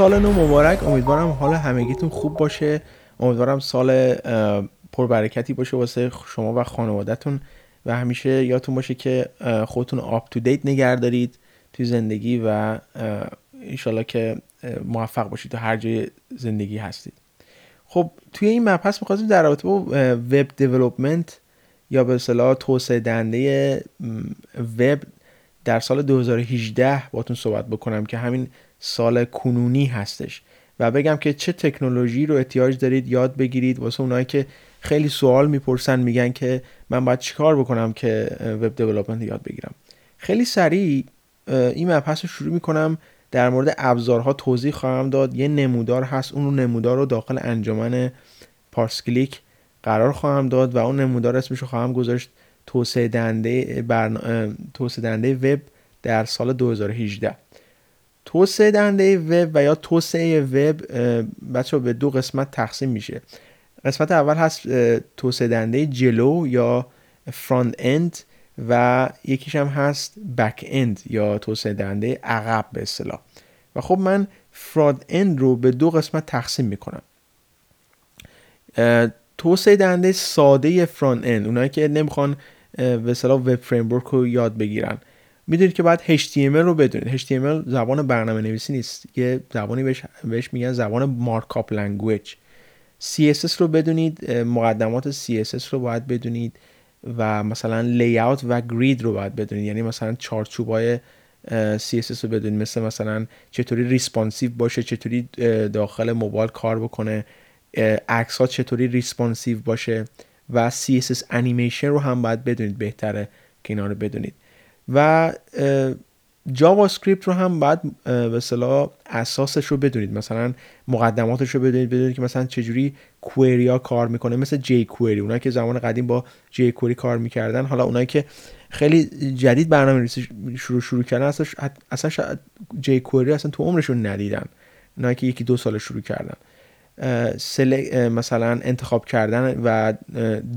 سال نو مبارک. امیدوارم حال همگیتون خوب باشه. امیدوارم سال پربرکتی باشه واسه شما و خانوادهتون. و همیشه یادتون باشه که خودتون آپ تو دیت نگه دارید توی زندگی و انشالله که موفق باشید تو هر جای زندگی هستید. خب توی این مبحث می‌خواستیم در رابطه با وب دیولپمنت یا به اصطلاح توسعه دهنده وب در سال 2018 باتون صحبت بکنم که همین سال کنونی هستش. و بگم که چه تکنولوژی رو احتیاج دارید یاد بگیرید واسه اونایی که خیلی سوال می‌پرسن میگن که من باید چیکار بکنم که وب دیولپمنت یاد بگیرم. خیلی سریع این مبحث رو شروع می‌کنم. در مورد ابزارها توضیح خواهم داد. یه نمودار هست اون نمودار رو داخل انجمن پارس کلیک قرار خواهم داد و اون نمودار اسمش رو خواهم گذاشت توسعه دهنده برنا... توسعه دهنده وب در سال 2018 توسعه دهنده وب و یا توسعه وب بچه به دو قسمت تقسیم میشه. قسمت اول هست توسعه دهنده جلو یا فرانت اند و یکیش هم هست بک اند یا توسعه دهنده عقب به اصطلاح. و خب من فرانت اند رو به دو قسمت تقسیم می‌کنم. توسعه دهنده ساده front-end اونایی که نمی‌خوان به اصطلاح web framework رو یاد بگیرن. می‌دونید که باید HTML رو بدونید. HTML زبان برنامه نویسی نیست. یه زبانی بهش, بهش میگن زبان markup language CSS رو بدونید مقدمات CSS رو باید بدونید و مثلا layout و grid رو باید بدونید. یعنی مثلا چارچوبای CSS رو بدونید. مثل مثلا چطوری responsive باشه چطوری داخل موبایل کار بکنه عکس ها چطوری responsive باشه و CSS animation رو هم باید بدونید. بهتره که اینا رو بدونید. و JavaScript رو هم باید به اصطلاح اساسش رو بدونید. مثلا مقدماتش رو بدونید بدونید که مثلا چجوری query ها کار می‌کنه. مثل jQuery اونایی که زمان قدیم با jQuery کار می‌کردن. حالا اونایی که خیلی جدید برنامه نویسی شروع شروع کردن اصلا jQuery اصلا تو عمرشون ندیدن. اونایی که یکی دو سال شروع کردن. مثلا انتخاب کردن و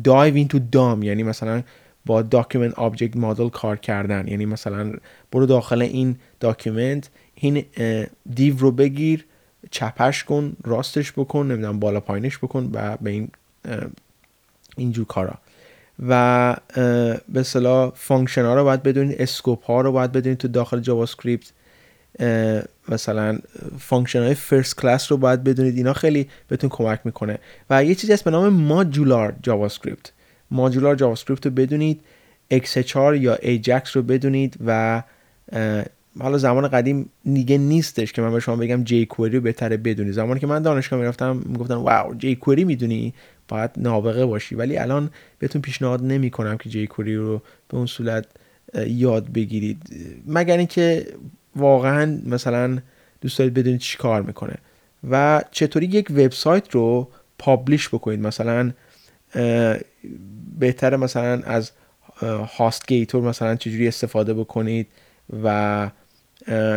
dive into DOM یعنی مثلا با document object model کار کردن. یعنی مثلا برو داخل این document این div رو بگیر چپش کن راستش بکن نمی‌دونم بالا پایینش بکن و به این اینجور کارا. و به اصطلاح function ها رو باید بدونید scope ها رو باید بدونید تو داخل JavaScript مثلا function های first class رو باید بدونید. اینا خیلی بهتون کمک می‌کنه. و یه چیزی هست به نام modular JavaScript modular JavaScript رو بدونید XHR یا AJAX رو بدونید و حالا زمان قدیم دیگه نیستش که من به شما بگم jQuery رو بهتره بدونی زمانی که من دانشگاه می‌رفتم می‌گفتن wow jQuery می‌دونی؟ باید نابغه باشی. ولی الان بهتون پیشنهاد نمی‌کنم که جی کوئری رو به اون صورت یاد بگیرید. مگر اینکه واقعا مثلا دوست دارید بدونید چی کار می‌کنه. و چطوری یک وبسایت رو پابلیش بکنید. مثلا بهتره مثلا از هاست گیتور مثلا چجوری استفاده بکنید و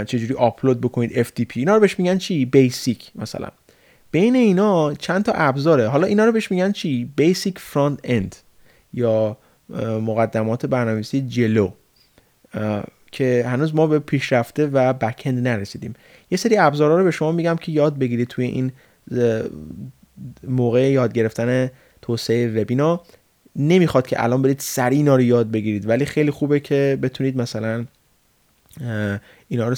چجوری آپلود بکنید FTP اینا رو بهش میگن چی؟ بیسیک مثلا. بین اینا چند تا ابزاره؟ حالا اینا رو بهش میگن چی؟ بیسیک فرانت اند یا مقدمات برنامه‌نویسی جلو که هنوز ما به پیشرفته و بکند نرسیدیم. یه سری ابزارها رو به شما میگم که یاد بگیرید توی این موقع یاد گرفتن توسعه وبینا. نمی‌خواد که الان برید سریع اینا رو یاد بگیرید. ولی خیلی خوبه که بتونید مثلا اینا رو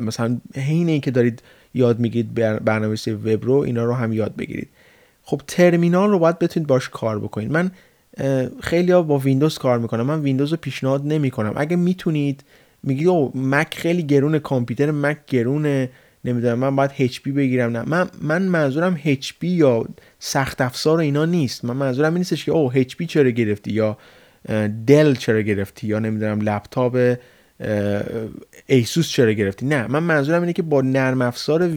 مثلا حین اینکه دارید یاد می‌گیرید برنامه‌نویسی وب رو اینا رو هم یاد بگیرید. خب ترمینال رو باید بتونید باش کار بکنید. من خیلی ها با ویندوز کار می‌کنم من ویندوز رو پیشنهاد نمی‌کنم. اگه می‌تونید میگید مک خیلی گرونه کامپیوتر مک گرونه نمی‌دونم من باید HP بگیرم نه. من من منظورم HP یا سخت افزار اینا نیست. من منظورم این نیستش که او HP چرا گرفتی یا دل چرا گرفتی یا نمی‌دونم لپتاپ ایسوس چرا گرفتی. نه من منظورم اینه که با نرم افزار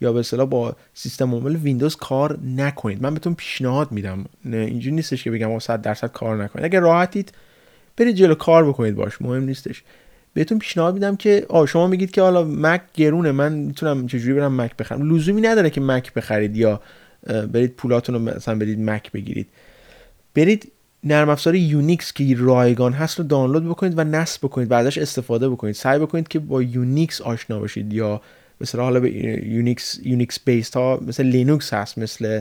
یا به اصطلاح با سیستم عامل ویندوز کار نکنید. من بهتون پیشنهاد میدم. اینجوری نیستش که بگم 100 درصد کار نکنید. اگه راحتید برید جلو کار بکنید باش. مهم نیستش. بهتون پیشنهاد میدم که آ شما میگید که حالا مک گرونه من می‌تونم چجوری برم مک بخرم. لزومی نداره که مک بخرید یا برید پولاتون رو مثلا برید Mac بگیرید. برید نرم افزار Unix که رایگان هست رو دانلود بکنید و نصب بکنید ازش استفاده بکنید. سعی بکنید که با Unix آشنا باشید یا مثل حالا به Unix Unix base ها مثل لینوکس هست مثل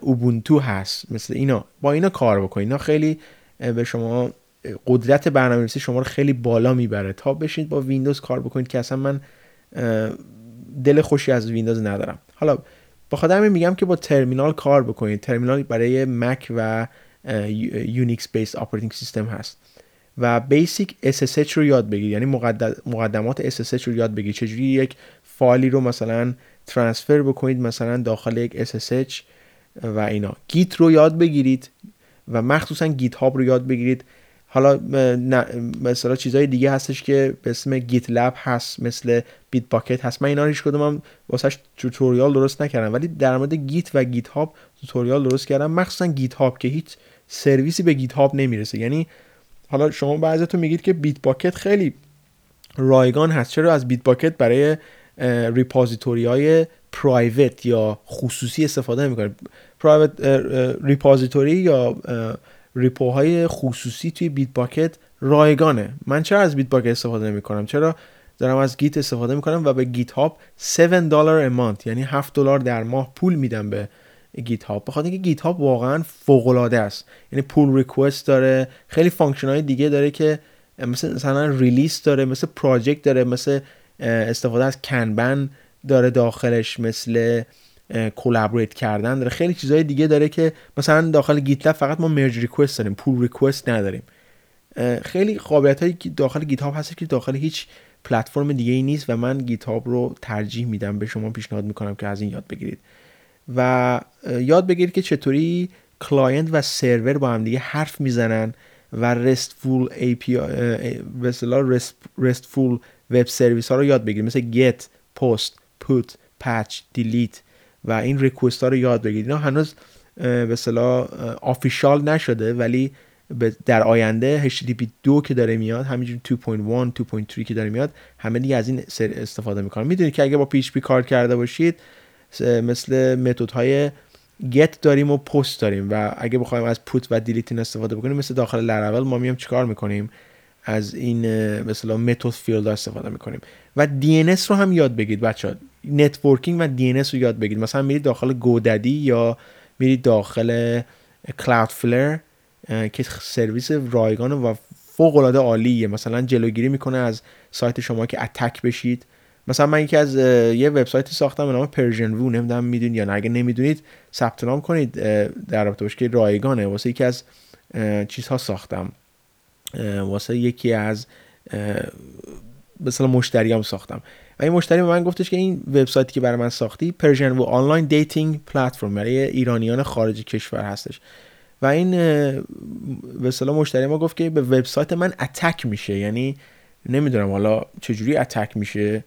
Ubuntu هست مثل اینا. با اینا کار بکنید. اینا خیلی به شما قدرت برنامه‌نویسی شما رو خیلی بالا می‌بره. تا بشینید با ویندوز کار بکنید که اصلا من دل خوشی از ویندوز ندارم. حالا بخاطر همین میگم که با ترمینال کار بکنید. ترمینال برای Mac و Unix base operating system هست. و basic SSH رو یاد بگیرید. یعنی مقدمات SSH رو یاد بگیرید. چجوری یک فایلی رو مثلا transfer بکنید مثلا داخل یک SSH و اینا. Git رو یاد بگیرید و مخصوصا GitHub رو یاد بگیرید. حالا مثلا چیزهای دیگه هستش که به اسم GitLab هست مثل Bitbucket هست. من اینا هیچ کدومم واسش tutorial درست نکردم ولی در مورد Git و GitHub tutorial درست کردم. مخصوصا GitHub که هیچ سرویسی به GitHub نمی‌رسه. یعنی حالا شما بعضیتون میگید که Bitbucket خیلی رایگان هست. چرا از Bitbucket برای repository های private یا خصوصی استفاده می‌کنه private repository یا repo های خصوصی توی Bitbucket رایگانه. من چرا از Bitbucket استفاده نمی کنم چرا دارم از Git استفاده می‌کنم و به GitHub 7 دلار a month یعنی 7 دلار در ماه پول میدم به GitHub. بخاطر اینکه GitHub واقعا فوق العاده است. یعنی pull request داره خیلی function های دیگه داره که مثل مثلا release داره مثل project داره مثل استفاده از Kanban داره داخلش مثل collaborate کردن داره. خیلی چیزهای دیگه داره که مثلا داخل Git فقط ما merge request داریم pull request نداریم. خیلی قابلیت هایی داخل GitHub هست که داخل هیچ پلتفرم دیگه ای نیست و من GitHub رو ترجیح میدم به شما پیشنهاد می‌کنم که از این یاد بگیرید. و یاد بگیرید که چطوری client و سرور با هم دیگه حرف می‌زنن و RESTful API به RESTful web service ها رو یاد بگیرید. مثل get post put patch delete. و این request ها رو یاد بگیرید. اینا هنوز به اصطلاح آفیشال نشده ولی در آینده HTTP 2 که داره میاد همینجور 2.1 2.3 که داره میاد همه دیگه از این سر استفاده می‌کنن. می‌دونید که اگه با PHP کار کرده باشید مثل متد های get داریم و post داریم و اگه بخوایم از put و delete استفاده بکنیم مثل داخل لراول ما میام چیکار می‌کنیم؟ از این مثلا متد فیلد استفاده می‌کنیم. و DNS رو هم یاد بگیرید بچه networking و DNS رو یاد بگیرید. مثلا میرید داخل GoDaddy یا میرید داخل Cloudflare که سرویس رایگان و فوق العاده عالیه. مثلا جلوگیری می‌کنه از سایت شما که attack بشید. مثلا من یکی از یه وبسایتی ساختم به نام Persian Woo نمی‌دونم می‌دونید یا نه. اگه نمی‌دونید ثبت نام کنید در رابطه باشه که رایگانه. واسه یکی از چیزها ساختم. واسه یکی از مثلا مشتریام ساختم. و این مشتری به من گفتش که این وبسایتی که برای من ساختی Persian Woo online dating platform برای ایرانیان خارج کشور هستش. و این به اصطلاح مشتری ما گفت که به وبسایت من attack میشه یعنی نمی‌دونم حالا چجوری attack میشه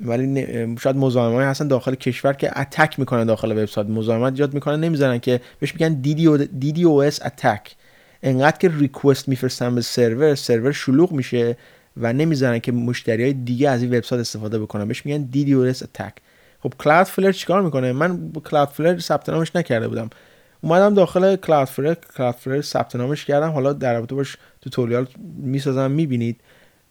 ولی شاید مزاحمای هستن داخل کشور که attack می‌کنن داخل وبسایت. مزاحمت ایجاد می‌کنن نمی‌ذارن که بهش میگن DDoS attack. انقدر که request میفرستن به server server شلوغ میشه. و نمی‌ذارن که مشتری های دیگه از این وبسایت استفاده بکنن. بهش میگن DDoS attack خب Cloudflare چیکار می‌کنه؟ من Cloudflare ثبت نامش نکرده بودم. اومدم داخل Cloudflare Cloudflare ثبت نامش کردم. حالا در رابطه باش tutorial می‌سازم می‌بینید.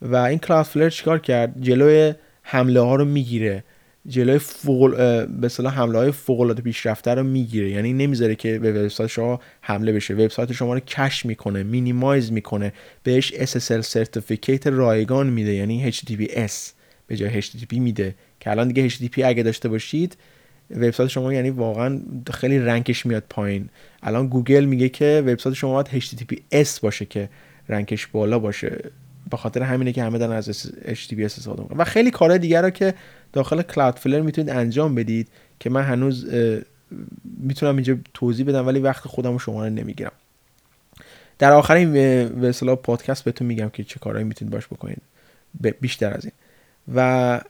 و این Cloudflare چیکار کرد؟ جلوی حمله ها رو می‌گیره. جلوی فوق به اصطلاح حمله های فوق العاده پیشرفته رو می‌گیره. یعنی نمی‌ذاره که به وبسایت شما حمله بشه. وبسایت شما رو cache می‌کنه minimize می‌کنه. بهش SSL certificate رایگان میده یعنی HTTPS به جای HTTP میده. که الان دیگه HTTP اگه داشته باشید وبسایت شما یعنی واقعا خیلی rank ش میاد پایین. الان گوگل میگه که وبسایت شما باید HTTPS باشه که rank ش بالا باشه. به خاطر همینه که همه دارن از HTTPS استفاده می‌کنن. و خیلی کارهای دیگر رو که داخل Cloudflare می‌تونید انجام بدید که من هنوز می‌تونم اینجا توضیح بدم ولی وقت خودم و شما رو نمی‌گیرم. در آخرین به پادکست بهتون میگم که چه کارهایی می‌تونید باش بکنید. بیشتر از این. و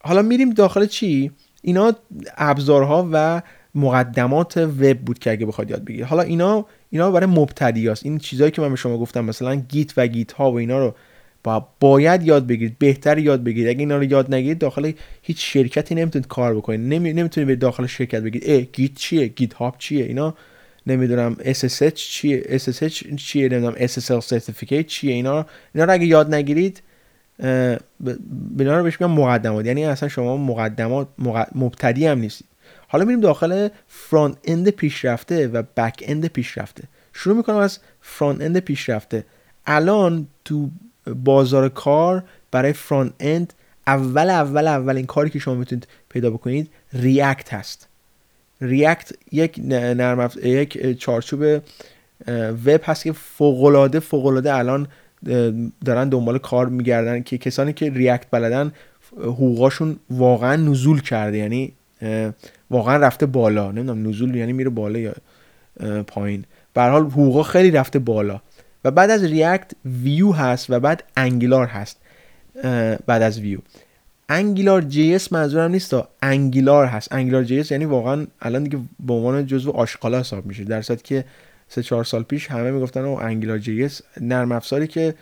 حالا میریم داخل چی؟ اینا ابزارها و مقدمات وب بود که اگه بخواد یاد بگیرید. حالا اینا اینا برای مبتدی هست. این چیزهایی که من به شما گفتم مثلا گیت و گیت ها و اینا رو با باید یاد بگیرید بهتر یاد بگیرید. اگه اینا رو یاد نگیرید داخل هیچ شرکتی نمی‌تونید کار بکنید. نمی... نمی‌تونید به داخل شرکت بگید ای گیت چیه؟ گیت هاب چیه؟ اینا نمی‌دونم. SSH چیه؟ SSH چیه؟ نمی‌دونم. SSL certificate چیه؟ اینا اینا رو اگه یاد نگیرید بنا رو بهش میگم مقدمات. یعنی اصلا شما مقدمات مبتدی هم نیستید. حالا میریم داخل front-end پیشرفته و back-end پیشرفته. شروع می‌کنم از front-end پیشرفته. الان تو بازار کار برای front-end اول اول اول این کاری که شما می‌تونید پیدا بکنید React هست. ریاکت یک نرم یک چارچوب وب هست که فوق العاده فوق العاده الان دارن دنبال کار میگردن که کسانی که ریاکت بلدن حقوقاشون واقعا نزول کرده یعنی واقعا رفته بالا. نمی‌دونم نزول یعنی میره بالا یا پایین. به حال حقوقا خیلی رفته بالا. و بعد از ریاکت ویو هست و بعد انگلار هست بعد از ویو AngularJS منظورم نیست تا Angular هست. AngularJS یعنی واقعا الان دیگه به عنوان جزو آشغالا حساب میشه در که سه چهار سال پیش همه می‌گفتن او AngularJS نرم افزاری که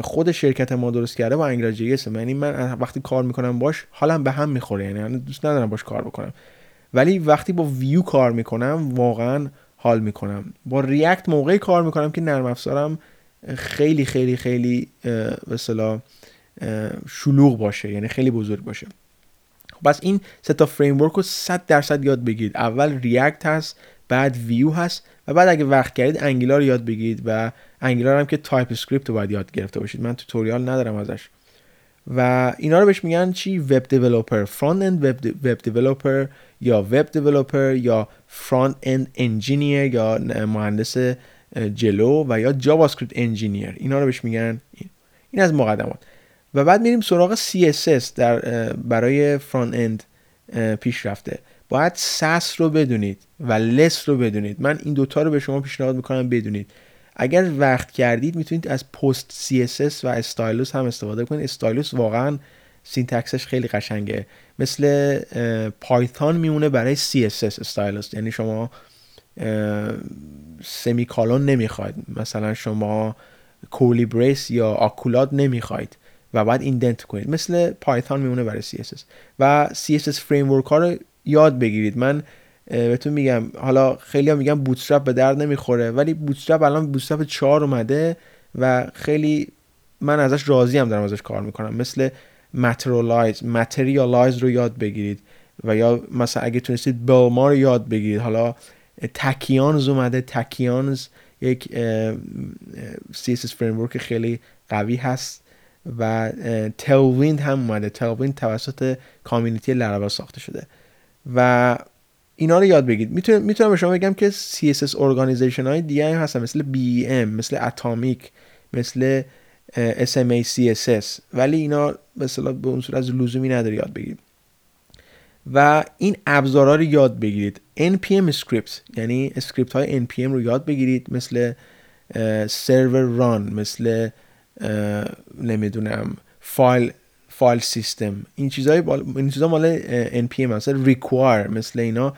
خود شرکت ما درست کرده با AngularJS یعنی من وقتی کار می‌کنم باش حالم به هم می‌خوره یعنی دوست ندارم باش کار بکنم. ولی وقتی با ویو کار می‌کنم واقعا حال می‌کنم. با React موقعی کار می‌کنم که نرم افزارم خیلی خیلی خیلی به شلوغ باشه یعنی خیلی بزرگ باشه. خب پس این سه تا framework رو 100 درصد یاد بگیرید. اول React هست بعد ویو هست و بعد اگه وقت کردید Angular یاد بگیرید و Angular هم که TypeScript رو باید یاد گرفته باشید. من tutorial ندارم ازش. و اینا رو بهش میگن چی؟ web developer front-end web developer یا web developer یا front-end engineer یا مهندس جلو و یا JavaScript engineer اینا رو بهش میگن. این از مقدمات. و بعد میریم سراغ CSS در برای front-end پیشرفته باید Sass رو بدونید و Less رو بدونید. من این دوتا رو به شما پیشنهاد می‌کنم بدونید. اگر وقت کردید می‌تونید از PostCSS و Stylus هم استفاده کنید. Stylus واقعا syntax ش خیلی قشنگه. مثل Python میمونه برای CSS Stylus. یعنی شما semicolon نمی‌خواید. مثلا شما curly brace یا آکولاد نمی‌خواید و بعد indent کنید. مثل Python میمونه برای CSS و CSS frame ها رو یاد بگیرید. من بهتون میگم. حالا خیلی ها میگم Bootstrap به درد نمی‌خوره ولی Bootstrap الان Bootstrap 4 اومده و خیلی من ازش راضی هم دارم ازش کار می‌کنم. مثل Materialize Materialize رو یاد بگیرید و یا مثلا اگه تونستید Bulma رو یاد بگیرید. حالا Tachyons اومده. Tachyons یک CSS frame خیلی قوی هست و Tailwind هم اومده. Tailwind توسط community Laravel ساخته شده. و اینا رو یاد بگید می‌تونم می‌تونم به شما بگم که CSS organization های دیگه هم هستن. مثل BEM مثل Atomic مثل SMACSS ولی اینا مثلا به اون صورت از لزومی نداره یاد بگیرید. و این ابزارها رو یاد بگیرید. Npm scripts یعنی اسکریپت های npm رو یاد بگیرید. مثل server run مثل نمی‌دونم file file system این چیزای این چیزا مال npm مثلا require مثل اینا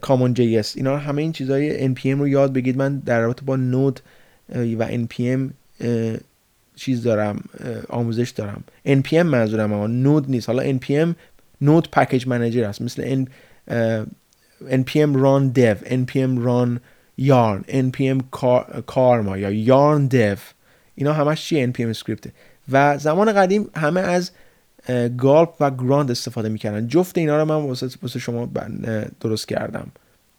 CommonJS اینا همه این چیزای npm رو یاد بگید من در رابطه با Node و npm چیز دارم آموزش دارم. Npm منظورم اما نود نیست. حالا npm نود پکیج منیجر است. مثل npm run dev npm run yarn npm karma یا yarn dev. اینا همش چیه npm اسکریپته و زمان قدیم همه از گالپ و گراند استفاده می‌کردن. جفت اینا رو من واسه شما درست کردم.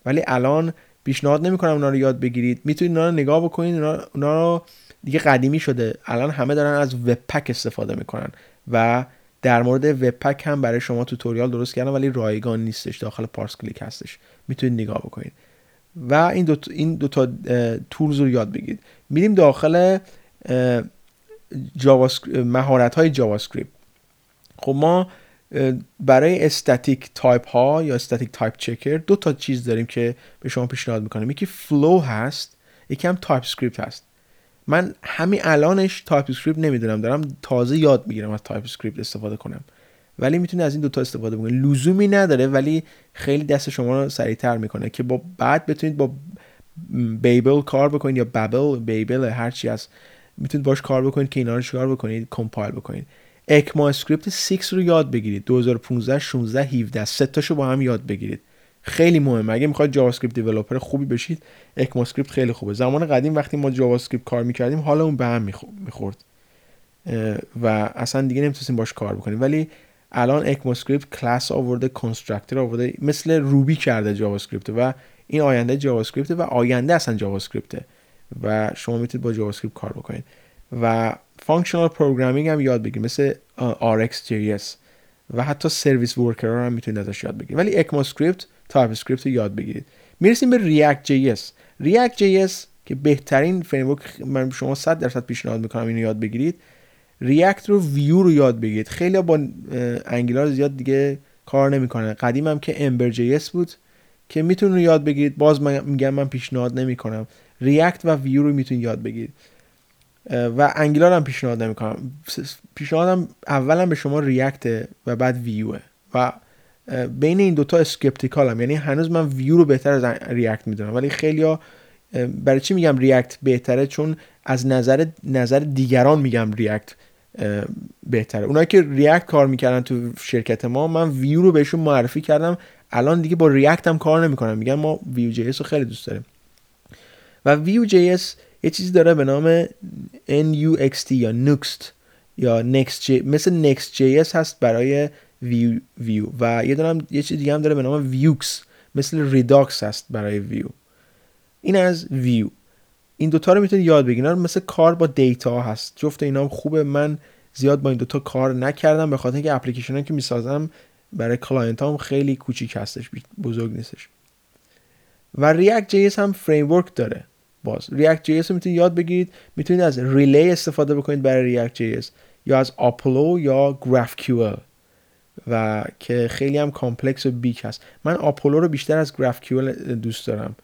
ولی الان پیشنهاد نمی‌کنم اونا رو یاد بگیرید. می‌تونید اونا رو نگاه بکنید. اونا, رو دیگه قدیمی شده. الان همه دارن از وب پک استفاده می‌کنن و در مورد وب پک هم برای شما توتوریال درست کردم ولی رایگان نیستش. داخل پارس کلیک هستش. می‌تونید نگاه بکنید. و این دو این دو تا تولز رو یاد بگیرید. میریم داخل مهارت های جاوا خب ما برای static type ها یا static type checker دو تا چیز داریم که به شما پیشنهاد می‌کنم. یکی Flow هست یکی هم TypeScript هست. من همین الانش TypeScript نمی‌دونم دارم تازه یاد می‌گیرم از TypeScript استفاده کنم. ولی می‌تونید از این دوتا استفاده بکنید لزومی نداره ولی خیلی دست شما رو سریعتر می‌کنه که با بعد بتونید با Babel کار بکنید یا Babel Babel هرچی از می‌تونید باش کار بکنید که اینا رو چیکار بکنید؟ compile بکنید. ECMAScript 6 رو یاد بگیرید. 2015 16 17 سه تاشو با هم یاد بگیرید. خیلی مهمه. اگه می‌خواید JavaScript developer خوبی بشید ECMAScript خیلی خوبه. زمان قدیم وقتی ما JavaScript کار می‌کردیم حالمون به هم می‌خورد. و اصلا دیگه نمی‌تونستیم باش کار بکنیم. ولی الان ECMAScript کلاس آورده constructor آورده مثل Ruby کرده JavaScript و این آینده JavaScript و آینده اصلا JavaScript و شما می‌تونید با JavaScript کار بکنید. و functional programming هم یاد بگیرید مثل RxJS و حتی service worker هم می‌تونید ازش یاد بگیرید. ولی ECMAScript TypeScript رو یاد بگیرید. می‌رسیم به ریاکت جی اس ریاکت جی اس که بهترین فریم من شما 100 درصد پیشنهاد می‌کنم اینو یاد بگیرید. React رو ویو رو یاد بگیرید. خیلی با Angular زیاد دیگه کار نمی‌کنه. قدیم هم که Ember.js بود که می‌تونید یاد بگیرید. باز من میگم من پیشنهاد نمی‌کنم. React و ویو رو می‌تونید یاد بگیرید. و Angular هم پیشنهاد نمی‌کنم. پیشنهادم اولا به شما React و بعد ویوه و بین این دوتا skeptical م یعنی هنوز من ویو رو بهتر از React می‌دونم. ولی خیلی برای چی میگم React بهتره؟ چون از نظر نظر دیگران میگم React بهتره. اونایی که React کار می‌کردن تو شرکت ما من ویو رو بهشون معرفی کردم. الان دیگه با React هم کار نمی‌کنم میگن ما ویو جی رو خیلی دوست داریم. و Vue.js یه چیزی داره به نام NUXT یا Nuxt یا Next مثل Next JS هست برای ویو, ویو و یه دارم یه چیز دیگه هم داره به نام Vuex مثل Redux هست برای ویو این از ویو این دوتا رو می‌تونید یاد بگیرید. مثل کار با data هست. جفت اینا خوبه. من زیاد با این دوتا کار نکردم به خاطر اینکه اپلیکیشن که می‌سازم برای client هم خیلی کوچیک هستش. بزرگ نیستش. و React JS هم فریم داره. باز. React JS رو می‌تونید یاد بگیرید. می‌تونید از Relay استفاده بکنید برای React JS یا از Apollo یا گراف و که خیلی هم complex و big هست. من Apollo رو بیشتر از گراف دوست دارم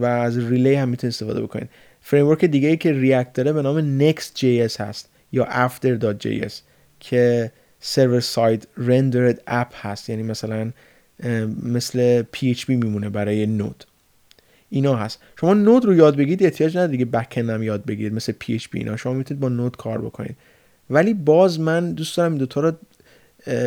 و از Relay هم می‌تونید استفاده بکنید. framework دیگه ای که React داره به نام Next.js هست یا After.js که server side rendered app هست. یعنی مثلا مثل PHP میمونه برای Node اینا هست. شما Node رو یاد بگیرید احتیاج نداره دیگه back هم یاد بگیرید مثل PHP اینا. شما می‌تونید با Node کار بکنید. ولی باز من دوست دارم این دوتا رو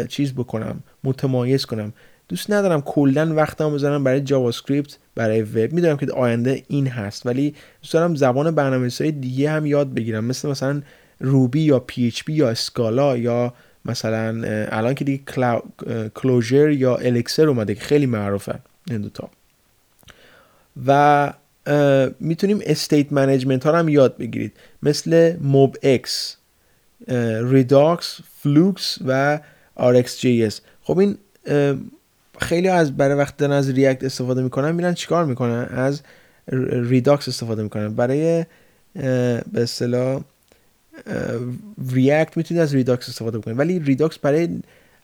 چیز بکنم متمایز کنم. دوست ندارم کلا وقتم بذارم برای JavaScript برای وب می‌دونم که آینده این هست ولی دوست دارم زبان برنامه‌نویسی دیگه هم یاد بگیرم. مثل مثلا Ruby یا PHP یا Scala یا مثلا الان که دیگه Clojure یا Elixir اومده که خیلی معروفه این دوتا و می‌تونیم state management ها رو هم یاد بگیرید. مثل MobX Redux Flux و RxJS. خب این خیلی از برای وقت دارن از React استفاده می‌کنن میرن چیکار می‌کنن؟ از Redux استفاده می‌کنن. برای به اصطلاح React می‌تونید از Redux استفاده بکنید. ولی Redux برای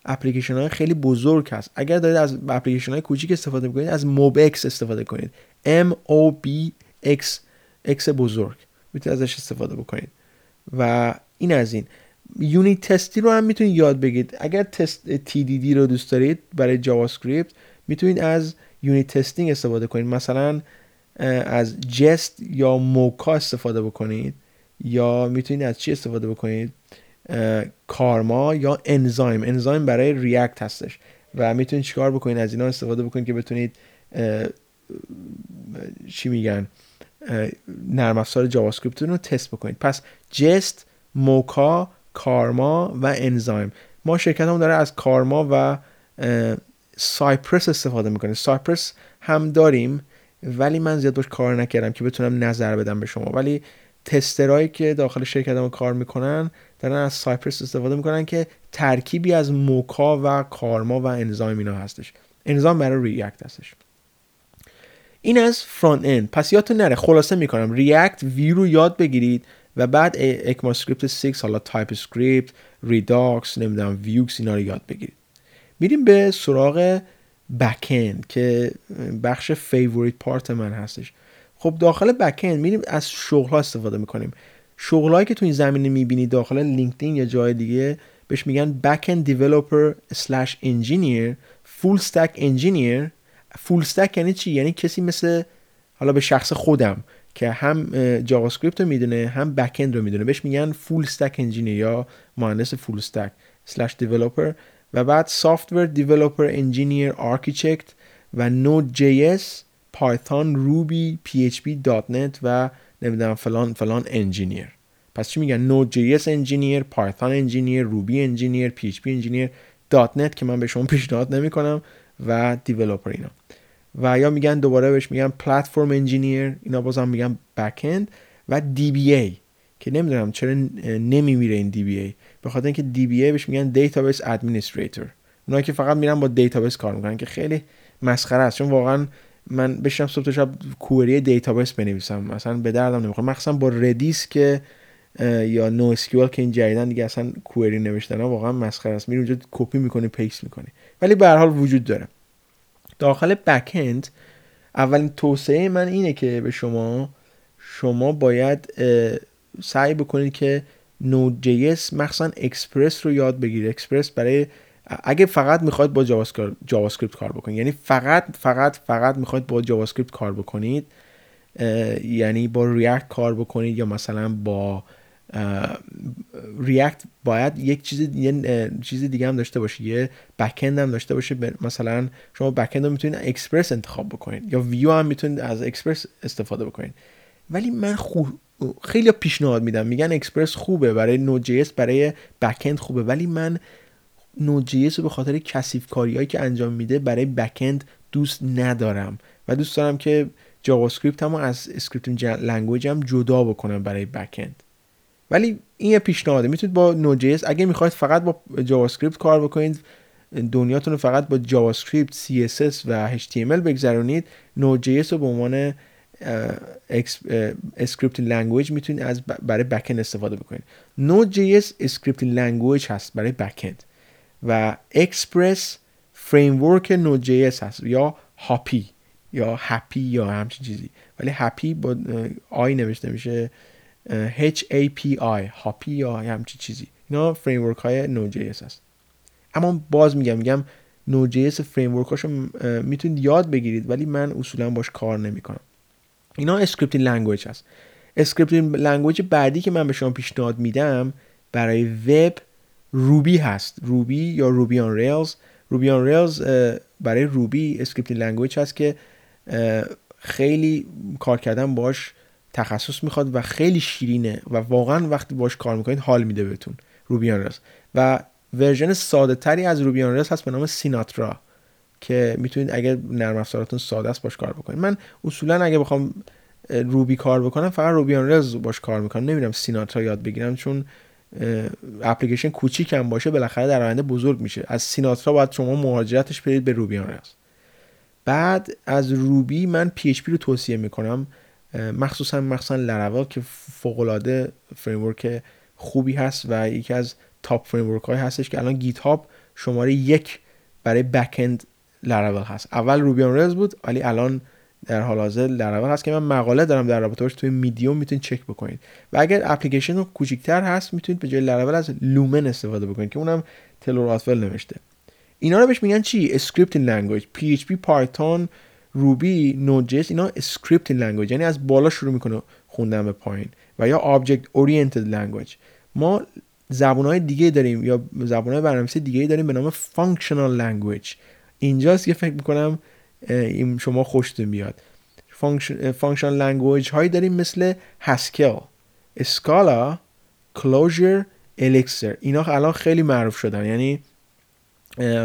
اپلیکیشن های خیلی بزرگ هست. اگر دارید از اپلیکیشن های کوچیک استفاده می‌کنید از MobX استفاده کنید. M O B X بزرگ. می‌تونید ازش استفاده بکنید. و این از این. unit testing رو هم می‌تونید یاد بگیرید. اگر تست TDD رو دوست دارید برای JavaScript می‌تونید از unit testing استفاده کنید. مثلا از Jest یا Mocha استفاده بکنید. یا می‌تونید از چی استفاده بکنید؟ Karma یا Enzyme. Enzyme برای React هستش. و می‌تونید چیکار بکنید؟ از اینا استفاده بکنید که بتونید چی میگن نرم افزار JavaScript رو تست بکنید. پس Jest Mocha Karma و Enzyme. ما شرکت هم داره از Karma و Cypress استفاده می‌کنه. Cypress هم داریم ولی من زیاد باش کار نکردم که بتونم نظر بدم به شما. ولی تسترهایی که داخل شرکت ما کار می‌کنن دارن از Cypress استفاده می‌کنن که ترکیبی از Mocha و Karma و Enzyme اینا هستش. Enzyme برای React هستش. این از front end پس یادتون نره خلاصه می‌کنم. React Vue رو یاد بگیرید و بعد ECMAScript 6 حالا TypeScript Redux نمی‌دونم Vuex اینا رو یاد بگیرید. میریم به سراغ backend که بخش favorite part من هستش. خب داخل backend میریم از شغل ها استفاده می‌کنیم. شغل هایی که تو این زمینه می‌بینید داخل LinkedIn یا جای دیگه بهش میگن backend developer slash engineer full stack engineer full stack یعنی چی؟ یعنی کسی مثل حالا به شخص خودم که هم JavaScript رو می‌دونه هم backend رو می‌دونه بهش میگن full stack engineer یا مهندس full stack slash developer و بعد software developer engineer architect و نود جی اس پایتون روبی پی اچ پی دات نت و نمی‌دونم فلان فلان engineer پس چی میگن؟ نود جی اس انجینیر پایتون انجینیر روبی انجینیر پی اچ پی انجینیر دات نت که من به شما پیشنهاد نمی‌کنم. و developer اینا. و یا میگن دوباره بهش میگن platform engineer اینا بازم میگن backend و DBA که نمی‌دونم چرا نمیمیره این DBA به خاطر اینکه DBA بهش میگن database administrator اونایی که فقط میرن با database کار می‌کنن که خیلی مسخره است. چون واقعا من بشم صبح تا شب query database بنویسم. مثلا به دردم نمی‌خوره. مخصوصا با Redis که یا NoSQL که این جدیدا دیگه اصلا query نوشتن واقعا مسخره است. میری اونجا کپی می‌کنی paste می‌کنی. ولی به هر حال وجود داره. داخل backend اولین توصیه من اینه که به شما شما باید سعی بکنید که Node.js مخصوصا اکسپرس رو یاد بگیرید. اکسپرس برای اگه فقط می‌خواید با JavaScript کار بکنید. یعنی فقط فقط فقط می‌خواید با JavaScript کار بکنید یعنی با React کار بکنید یا مثلا با React باید یک چیز یه چیز دیگه هم داشته باشه یه backend هم داشته باشه مثلا شما backend رو می‌تونید اکسپرس انتخاب بکنید. یا Vue هم می‌تونید از اکسپرس استفاده بکنید. ولی من خوب خیلی پیشنهاد میدم. میگن اکسپرس خوبه. برای Node.js برای backend خوبه. ولی من Node.js رو به خاطر کثیف کاریایی که انجام میده برای backend دوست ندارم. و دوست دارم که JavaScript هم از scripting language هم جدا بکنم برای backend ولی این یه پیشنهاده. می‌تونید با Node.js اگه می‌خواید فقط با JavaScript کار بکنید دنیاتون رو فقط با JavaScript CSS و HTML بگذرونید. Node.js رو به عنوان scripting language می‌تونید از برای backend استفاده بکنید. Node.js scripting language هست برای backend و Express framework Node.js هست یا Hapi یا Happy یا همچین چیزی. ولی happy با آی نوشته میشه H A P I هاپی یا همچین چیزی. اینا framework های Node.js هست اما باز میگم میگم Node.js framework هاشو می‌تونید یاد بگیرید ولی من اصولا باش کار نمی‌کنم. اینا scripting language هست scripting language بعدی که من به شما پیشنهاد میدم برای وب Ruby هست. Ruby یا Ruby on Rails Ruby on Rails برای Ruby scripting language هست که خیلی کار کردن باش تخصص می‌خواد و خیلی شیرینه و واقعا وقتی باش کار می‌کنید حال میده بهتون. Ruby on Rails و version ساده تری از Ruby on Rails هست به نام Sinatra که می‌تونید اگر نرم افزاراتون ساده است باش کار بکنید. من اصولا اگه بخوام Ruby کار بکنم فقط Ruby on Rails باش کار می‌کنم. نمیرم Sinatra یاد بگیرم چون اپلیکیشن کوچیک هم باشه بالاخره در آینده بزرگ میشه. از Sinatra باید شما مهاجرت برید به Ruby on Rails. بعد از Ruby من PHP رو توصیه می‌کنم. مخصوصا مخصوصا لراول که فوق العاده framework خوبی هست و یکی از top framework های هستش که الان GitHub شماره یک برای backend هست. اول Ruby Rails بود ولی الان در حال حاضر لراول هست که من مقاله دارم در رابطه توی میدیوم می‌تونید چک بکنید. و اگر اپلیکیشن کوچیکتر هست می‌تونید به جای Laravel از Lumen استفاده بکنید که اونم Taylor نوشته. اینا رو بهش میگن چی؟ scripting language PHP Python Ruby Node.js اینا scripting language یعنی از بالا شروع می‌کنه خوندن به پایین و یا object oriented language ما های دیگه داریم یا های برنامه‌نویسی دیگه داریم به نام functional language اینجاست که فکر می‌کنم این شما خوشتون بیاد. functional language هایی داریم مثل Haskell اسکالا کلوزر الکسر اینا الان خیلی معروف شدن. یعنی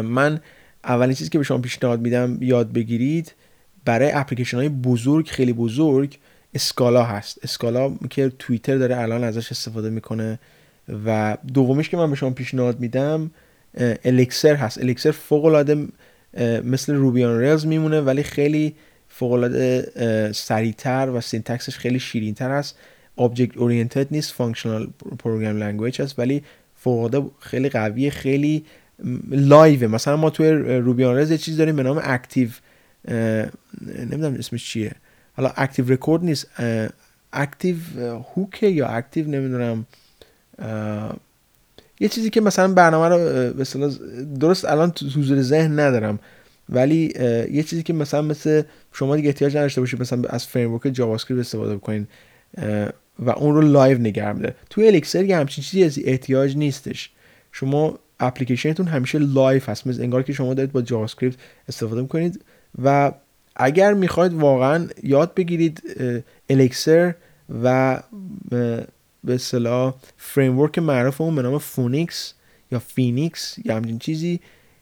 من اولین چیزی که به شما پیشنهاد میدم یاد بگیرید. برای اپلیکیشن های بزرگ خیلی بزرگ اسکالا هست. اسکالا که توییتر داره الان ازش استفاده می‌کنه و دومیش که من به شما پیشنهاد میدم الکسر هست. الکسر فوق العاده مثل روبیان ریلز میمونه ولی خیلی فوق العاده سریعتر و syntax ش خیلی شیرینتر هست. object oriented نیست functional program language هست ولی فوق خیلی قویه خیلی live ه. مثلا ما توی Ruby on Rails یه چیز داریم به نام Active نمی‌دونم اسمش چیه. حالا Active Record نیست Active هوکه یا Active نمی‌دونم. یه چیزی که مثلا برنامه رو به درست الان تو ذهن ندارم. ولی یه چیزی که مثلا مثل شما دیگه احتیاج نداشته باشید مثلا از framework JavaScript استفاده بکنین و اون رو live نگه میده توی Elixir یه همچین چیزی از احتیاج نیستش. شما اپلیکیشنتون همیشه live هست. مثل انگار که شما دارید با JavaScript استفاده می‌کنید. و اگر می‌خواید واقعا یاد بگیرید Elixir و به اصطلاح framework معروفمون به نام Phoenix یا Phoenix یا همچین چیزی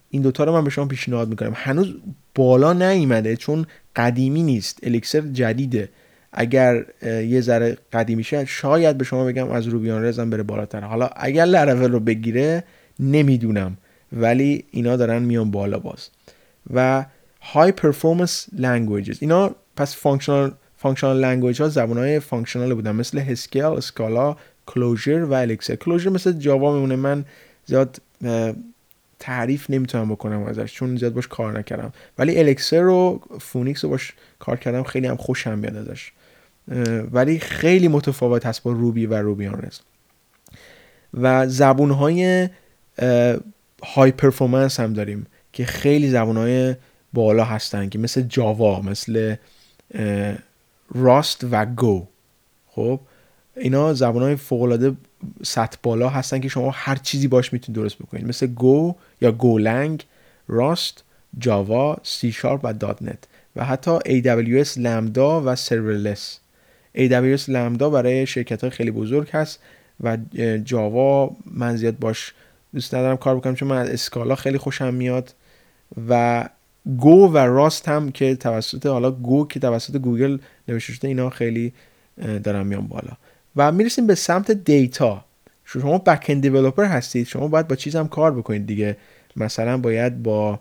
این دوتا رو من به شما پیشنهاد می‌کنم. هنوز بالا نیومده چون قدیمی نیست. Elixir جدیده. اگر یه ذره قدیمی شد شاید به شما بگم از Ruby on Rails م بره بالاتر. حالا اگر لرول رو بگیره نمی‌دونم. ولی اینا دارن میان بالا باز. و high performance languages اینا پس functional functional language ها زبان های functional بودن. مثل Haskell Scala Clojure و Elixir Clojure مثل Java میمونه. من زیاد تعریف نمی‌تونم بکنم ازش چون زیاد باش کار نکردم. ولی Elixir و Phoenix رو باش کار کردم. خیلی هم خوشم میاد ازش. ولی خیلی متفاوت هست با Ruby و Ruby on و زبون های high performance هم داریم که خیلی زبون های بالا هستن که مثل Java مثل Rust و Go. خب اینا زبان های فوق العاده سطح بالا هستن که شما هر چیزی باش می‌تونید درست بکنید. مثل گو یا گولنگ راست جاوا سی شارپ و دات نت. و حتی AWS Lambda و serverless. AWS Lambda برای شرکت های خیلی بزرگ هست و Java من زیاد باش دوست ندارم کار بکنم چون من از Scala خیلی خوشم میاد. و Go و Rust هم که توسط حالا Go که توسط گوگل نوشته شده اینا خیلی دارن میان بالا. و می‌رسیم به سمت data. شما backend developer هستید. شما باید با چیز هم کار بکنید دیگه. مثلا باید با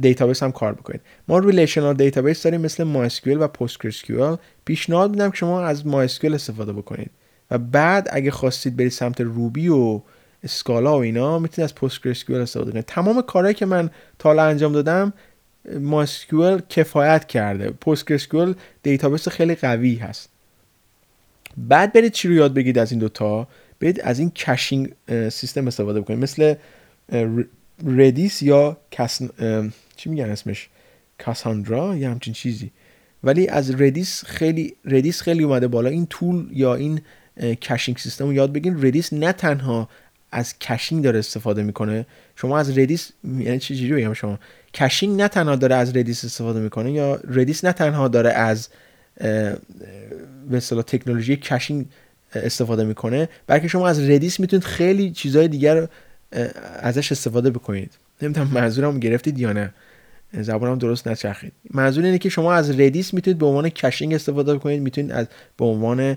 database هم کار بکنید. ما relational database داریم مثل MySQL و PostgreSQL. پیشنهاد میدم که شما از MySQL استفاده بکنید. و بعد اگه خواستید برید سمت Ruby و Scala و اینا می‌تونید از PostgreSQL استفاده کنید تمام کارهایی که من تا حالا انجام دادم MySQL کفایت کرده. PostgreSQL database خیلی قوی هست. بعد برید چی رو یاد بگیرید از این دوتا برید از این caching system استفاده بکنید. مثل Redis یا کس... چی میگن اسمش؟ Cassandra یا همچین چیزی. ولی از Redis خیلی Redis خیلی اومده بالا. این tool یا این caching system رو یاد بگین Redis نه تنها از caching داره استفاده می‌کنه. شما از Redis یعنی چه جوری بگم شما؟ caching نه تنها داره از Redis استفاده می‌کنه یا Redis نه تنها داره از به اصطلاح تکنولوژی caching استفاده می‌کنه بلکه شما از Redis می‌تونید خیلی چیزهای دیگر ازش استفاده بکنید. نمی‌دونم منظورم گرفتید یا نه. زبانم درست نچرخید. منظور اینه که شما از Redis می‌تونید به عنوان caching استفاده بکنید می‌تونید از به عنوان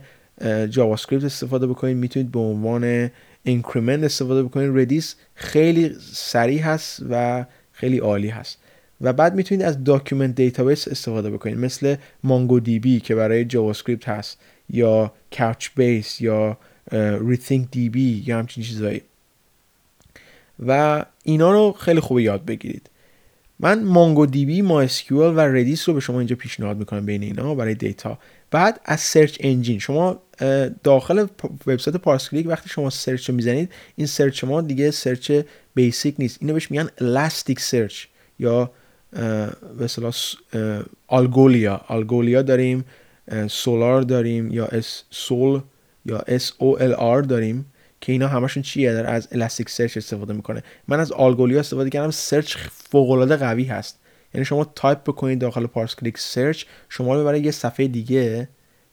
JavaScript استفاده بکنید می‌تونید به عنوان increment استفاده بکنید Redis خیلی سریع هست و خیلی عالی هست. و بعد می‌تونید از document database استفاده بکنید مثل MongoDB که برای JavaScript هست یا Couchbase یا RethinkDB یا همچین چیزایی. و اینا رو خیلی خوب یاد بگیرید. من MongoDB ما و Redis رو به شما اینجا پیشنهاد می‌کنم بین اینا برای data بعد از search engine شما داخل وبسایت پارسکلیک وقتی شما search می‌زنید این search ما دیگه search basic نیست. اینو بهش میگن Elasticsearch یا مثلا Algolia Algolia داریم Solr داریم یا اس Sol یا SOLR داریم که اینا همشون چیه؟ در از Elasticsearch استفاده می‌کنه. من از Algolia استفاده کردم search فوق العاده قوی هست. یعنی شما تایپ بکنید داخل پارس کلیک search شما رو برای یه صفحه دیگه.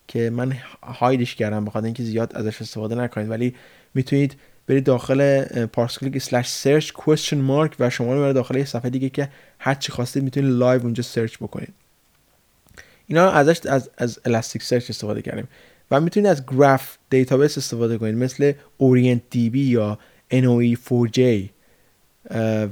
که من hide ش کردم بخاطر اینکه زیاد ازش استفاده نکنید. ولی می‌تونید برید داخل پارس کلیک slash search question mark و شما رو داخل یه صفحه دیگه که هر چی خواستید می‌تونید live اونجا search بکنید. اینا ازش از از Elasticsearch استفاده کردیم. و می‌تونید از graph database استفاده کنید مثل OrientDB یا Neo4j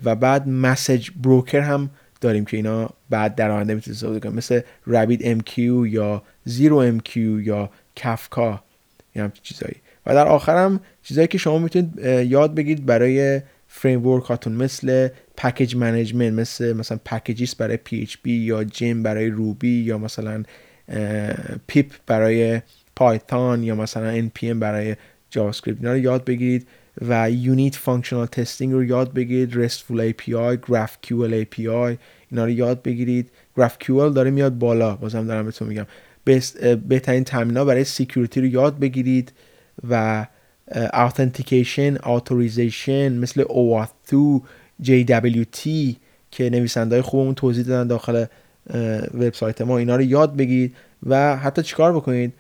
و بعد message broker هم داریم که اینا بعد در آینده می‌تونید استفاده کنید. مثل RabbitMQ یا ZeroMQ یا Kafka یا همچین چیزایی. و در آخر هم چیزایی که شما می‌تونید یاد بگیرید برای فریم هاتون مثل package management مثل مثلا packages برای PHP یا gem برای Ruby یا مثلا pip برای Python یا مثلا npm برای JavaScript اینا رو یاد بگیرید و unit functional testing رو یاد بگیرید RESTful API GraphQL API اینا رو یاد بگیرید. GraphQL داره میاد بالا. بازم دارم بهتون میگم. بهترین تامینا برای security رو یاد بگیرید و authentication authorization مثل OAuth2 JWT که نویسنده های خوبمون توضیح دادن داخل وبسایت ما اینا رو یاد بگیرید و حتی چیکار بکنید؟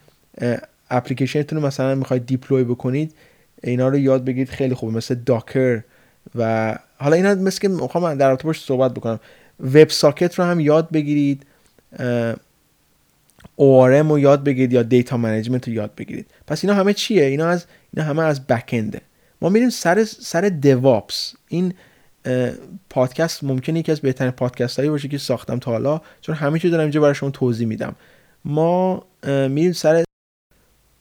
اپلیکیشنتون رو مثلا می‌خواید deploy بکنید اینا رو یاد بگیرید خیلی خوبه مثل Docker و حالا اینا مثل که می‌خوام در رابطه باش صحبت بکنم. WebSocket رو هم یاد بگیرید ORM رو یاد بگیرید یا data management رو یاد بگیرید. پس اینا همه چیه؟ اینا از اینا همه از backend ه ما میریم سر سر DevOps این پادکست ممکنه یکی از بهترین پادکست هایی باشه که ساختم تا حالا چون همه چی دارم اینجا برای شما توضیح میدم. ما میریم سر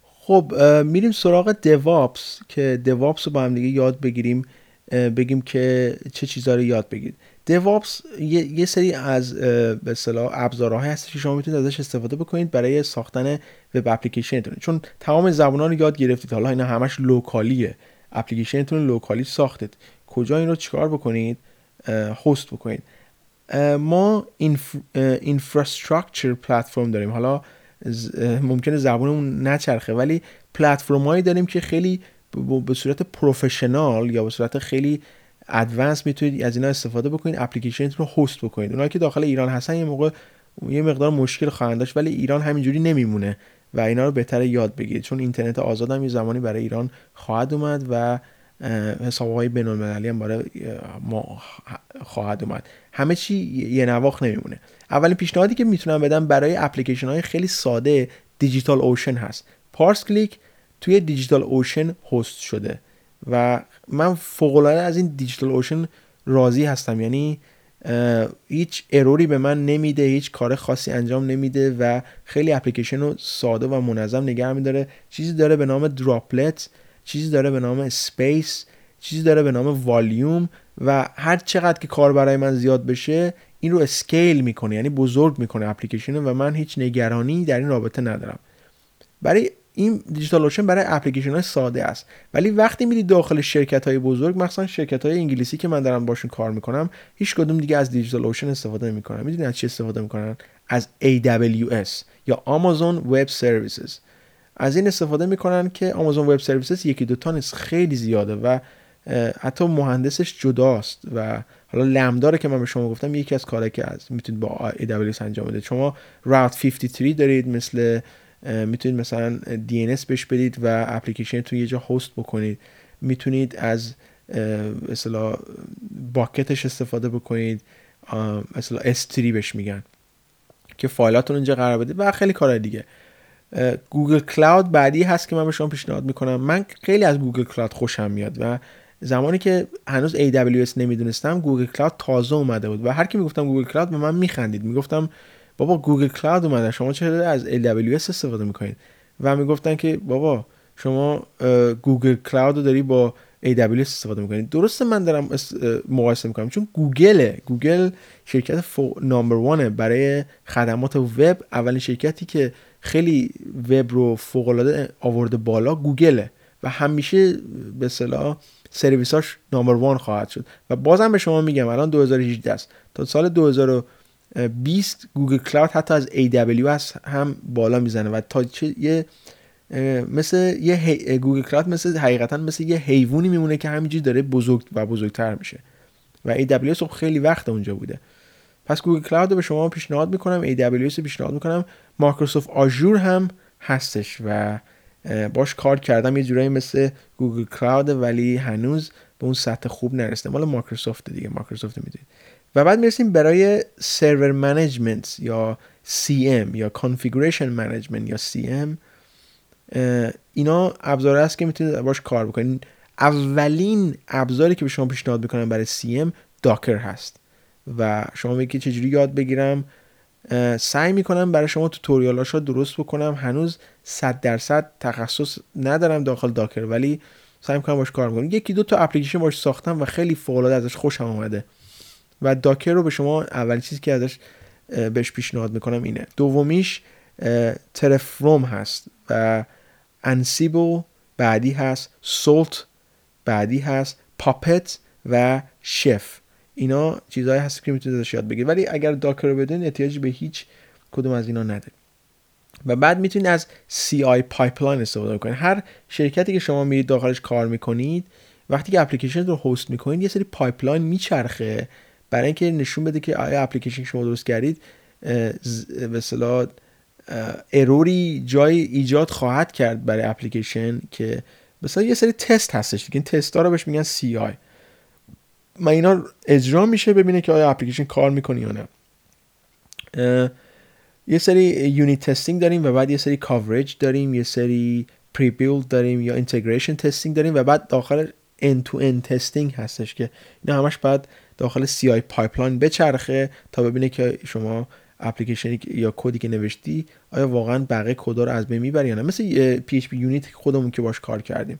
خب میریم سراغ دیواپس که دیواپس رو با هم دیگه یاد بگیریم بگیم که چه چیزها رو یاد بگیرید. دیواپس یه،, یه سری از به اصطلاح ابزارهایی هست که شما می‌تونید ازش استفاده بکنید برای ساختن وب اپلیکیشنتون. چون تمام زبان‌ها رو یاد گرفتید. حالا اینا همش لوکالیه. اپلیکیشنتون لوکالی ساختید. کجا این رو چیکار بکنید؟ هست بکنید. ما اینفراستراکچر پلتفرم داریم. حالا ممکنه زبانمون نچرخه ولی پلتفرم داریم که خیلی به صورت پروفشنال یا به صورت خیلی ادوانس می‌تونید از اینا استفاده بکنید اپلیکیشنتون رو هست بکنید. اونایی که داخل ایران هستن یه موقع یه مقدار مشکل خواهند داشت ولی ایران همینجوری نمیمونه و اینا رو بهتر یاد بگیرید. چون اینترنت آزاد هم یه زمانی برای ایران خواهد اومد و حساب های بین المللی هم برای ما خواهد اومد. همه چی یه نواخت نمیمونه. اولین پیشنهادی که می‌تونم بدم برای اپلیکیشن های خیلی ساده DigitalOcean هست. پارس کلیک توی DigitalOcean host شده و من فوق از این DigitalOcean راضی هستم. یعنی هیچ error ی به من نمیده هیچ کار خاصی انجام نمیده و خیلی اپلیکیشن رو ساده و منظم نگه میداره چیزی داره به نام Droplet چیزی داره به نام Space چیزی داره به نام والیوم و هر چقدر که کار برای من زیاد بشه این رو scale می‌کنه یعنی بزرگ می‌کنه اپلیکیشن و من هیچ نگرانی در این رابطه ندارم. برای این DigitalOcean برای اپلیکیشن های ساده است. ولی وقتی میری داخل شرکت های بزرگ مثلا شرکت های انگلیسی که من دارم باشون کار می‌کنم هیچ کدوم دیگه از DigitalOcean استفاده نمی‌کنن. می‌دونی از چی استفاده می‌کنن؟ از AWS یا Amazon Web Services. از این استفاده می‌کنن که آمازون وب سرویسز یکی دو تا نیست. خیلی زیاده و حتی مهندسش جداست و حالا لمداره که من به شما گفتم یکی از کارهایی که از می‌تونید با AWS انجام بده شما راوت 53 دارید مثل می‌تونید مثلا DNS بهش بدید و اپلیکیشنتون یه جا هست بکنید. می‌تونید از مثلا باکتش استفاده بکنید. مثلا S3 بهش میگن که فایلاتون اینجا قرار بدید و خیلی کارهای دیگه. Google Cloud بعدی هست که من به شما پیشنهاد می‌کنم. من خیلی از Google Cloud خوشم میاد و زمانی که هنوز AWS نمی‌دونستم Google Cloud تازه اومده بود و هر کی می‌گفتم Google Cloud به من میخندید. می‌گفتم بابا Google Cloud اومده شما چرا از AWS استفاده می‌کنید؟ و می‌گفتن که بابا شما Google Cloud رو داری با AWS استفاده می‌کنید درسته من دارم مقایسه می‌کنم چون گوگله. گوگل شرکت number one ه برای خدمات وب. اولین شرکتی که خیلی وب رو فوق العاده آورده بالا گوگله. و همیشه به اصطلاح سرویساش number one خواهد شد. و بازم به شما میگم الان 2018 است. تا سال 2020 Google Cloud حتی از AWS هم بالا می‌زنه و تا یه مثل یه Google Cloud مثل حقیقتا مثل یه حیوانی میمونه که همینجوری داره بزرگ و بزرگتر میشه. و AWS خب خیلی وقت اونجا بوده. پس Google Cloud رو به شما پیشنهاد می‌کنم AWS رو پیشنهاد می‌کنم. Microsoft Azure هم هستش و باش کار کردم. یه جورایی مثل Google Cloud ولی هنوز به اون سطح خوب نرسیده مال مایکروسافت دیگه مایکروسافت می‌دونید. و بعد می‌رسیم برای server management یا CM یا configuration management یا CM اینا ابزار است که می‌تونید باش کار بکنید. اولین ابزاری که به شما پیشنهاد می‌کنم برای CM داکر هست. و شما میگی چجوری یاد بگیرم؟ سعی می‌کنم برای شما توتوریالاش رو درست بکنم. هنوز 100 درصد تخصص ندارم داخل داکر ولی سعی می‌کنم باش کار می‌کنم یکی دو تا اپلیکیشن باش ساختم و خیلی فوق ازش خوشم اومده. و داکر رو به شما اول چیزی که ازش بهش پیشنهاد می‌کنم اینه. دومیش ترفروم هست و Ansible بعدی هست Salt بعدی هست Puppet و Chef. اینا چیزهایی هست که می‌تونید ازش یاد بگیرید. ولی اگر Docker رو بدین احتیاجی به هیچ کدوم از اینا ندارید و بعد می‌تونید از CI pipeline استفاده کنید. هر شرکتی که شما میرید داخلش کار می‌کنید وقتی که اپلیکیشن رو host می‌کنید یه سری pipeline میچرخه برای اینکه نشون بده که آیا اپلیکیشن شما درست کردید یه error ی جایی ایجاد خواهد کرد برای اپلیکیشن که مثلا یه سری تست هستش. دیگه این تست ها رو بهش میگن CI. من اینا اجرا میشه ببینه که آیا اپلیکیشن کار می‌کنه یا نه. یه سری unit testing داریم و بعد یه سری coverage داریم یه سری pre-build داریم یا integration testing داریم و بعد داخل end to end testing هستش که اینا همش بعد داخل CI pipeline بچرخه تا ببینه که شما اپلیکیشنی یا کدی که نوشتی آیا واقعا بقیه کدا رو از بین می‌بره یا نه؟ مثل PHPUnit خودمون که باش کار کردیم.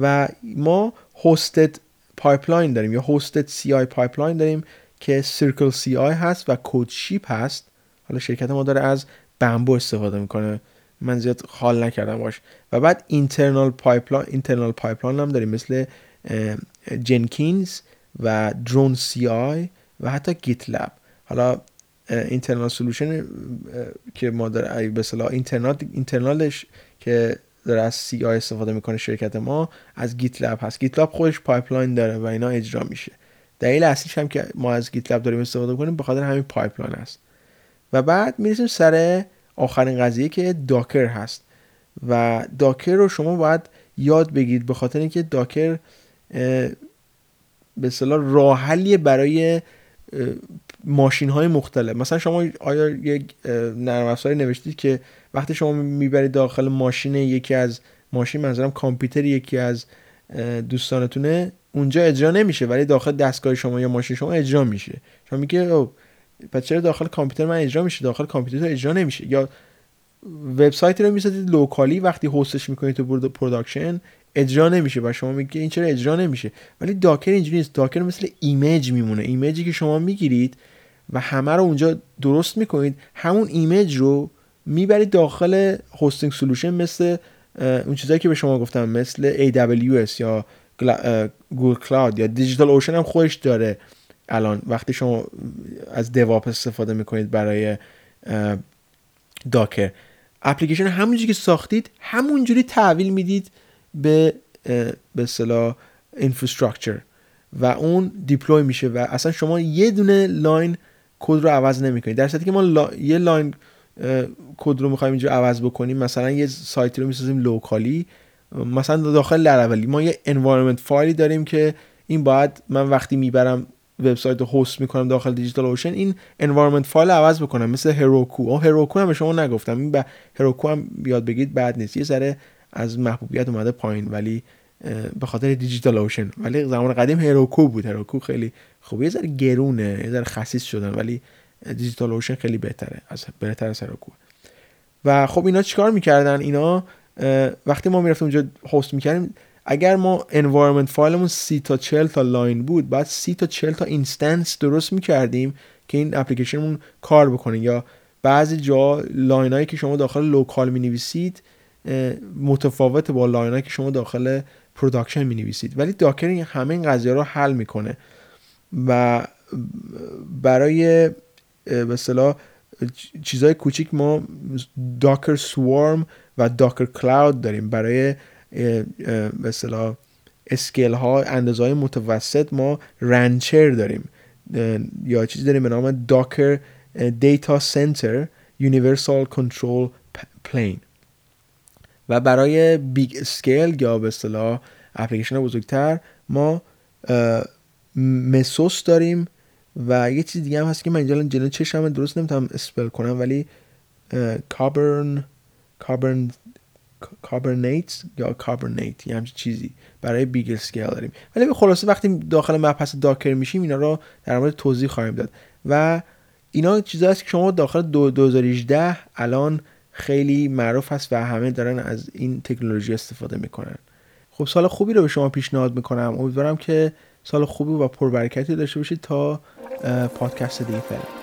و ما hosted pipeline داریم یا hosted CI pipeline داریم که CircleCI هست و Codeship هست. حالا شرکت ما داره از بمبو استفاده می‌کنه. من زیاد حال نکردم باش. و بعد internal pipeline internal pipeline هم داریم. مثل Jenkins و Drone CI و حتی GitLab حالا internal solution که ما داره به اصطلاح internal internal ش که داره از CI استفاده می‌کنه شرکت ما از GitLab هست. GitLab خودش pipeline داره و اینا اجرا میشه. دلیل اصلیش هم که ما از GitLab داریم استفاده کنیم به خاطر همین pipeline است و بعد می‌رسیم سر آخرین قضیه که Docker هست. و داکر رو شما باید یاد بگیرید به خاطر اینکه داکر به اصطلاح راه برای ماشین های مختلف. مثلا شما آیا یک نرم افزاری نوشتید که وقتی شما می‌برید داخل ماشین یکی از ماشین منظورم کامپیوتر یکی از دوستانتونه اونجا اجرا نمیشه ولی داخل دستگاه شما یا ماشین شما اجرا میشه. شما میگه پس چرا داخل کامپیوتر من اجرا میشه؟ داخل کامپیوتر اجرا نمیشه. یا وبسایتی رو می‌سازید locally وقتی host ش می‌کنید تو production اجرا نمیشه و شما میگه این چرا اجرا نمیشه. ولی Docker اینجوری نیست. Docker مثل image میمونه. image ی که شما می‌گیرید و همه رو اونجا درست می‌کنید همون image رو می‌برید داخل hosting solution مثل اون چیزایی که به شما گفتم مثل AWS یا Google Cloud یا DigitalOcean هم خودش داره الان. وقتی شما از DevOps استفاده می‌کنید برای Docker application همونجوری که ساختید همونجوری تحویل می‌دید به به اصطلاح infrastructure و اون deploy میشه و اصلا شما یه دونه line code رو عوض نمی‌کنید. در که ما یه line code رو می‌خوایم اینجا عوض بکنیم مثلا یه سایتی رو می‌سازیم locally مثلا داخل لراولی ما یه environment file ی داریم که این باید من وقتی می‌برم وبسایت رو host می‌کنم داخل DigitalOcean این environment file عوض بکنم. مثل Heroku اون Heroku هم به شما نگفتم. این به Heroku هم یاد بگید بد نیست. یه ذره از محبوبیت اومده پایین ولی به خاطر DigitalOcean. ولی زمان قدیم Heroku بود. Heroku خیلی خوبه یه ذره گرونه یه ذره خسیس شدن ولی DigitalOcean خیلی بهتره از بهتر از Heroku و خب اینا چیکار می‌کردن؟ اینا وقتی ما می‌رفتیم اونجا host می‌کردیم اگر ما environment file مون سی تا 40 تا line بود بعد سی تا 40 تا instance درست می‌کردیم که این اپلیکیشنمون کار بکنه. یا بعضی جا line هایی که شما داخل local می نویسید متفاوت با line هایی که شما داخل production می نویسید ولی Docker این همه این قضیه رو حل می‌کنه و برای به اصطلاح چیزهای کوچیک ما Docker Swarm و Docker Cloud داریم. برای به scale ها اندازه های متوسط ما Rancher داریم. یا چیزی داریم به نام Docker Datacenter Universal Control Plane. و برای big scale یا به اصطلاح اپلیکیشن بزرگتر ما Mesos داریم و یه چیز دیگه هم هست که من اینجا جلو چشم درست نمی‌تونم spell کنم ولی Kubern Kubern Kubernetes یا Kubernetes یه همچین چیزی برای big scale داریم. ولی به خلاصه وقتی داخل مبحث Docker میشیم اینا رو در مورد توضیح خواهیم داد. و اینا چیزایی است که شما داخل 2018 الان خیلی معروف هست و همه دارن از این تکنولوژی استفاده می‌کنن. خب سال خوبی رو به شما پیشنهاد می‌کنم. امیدوارم که سال خوبی و پربرکتی داشته باشید تا پادکست دیگه فعلا.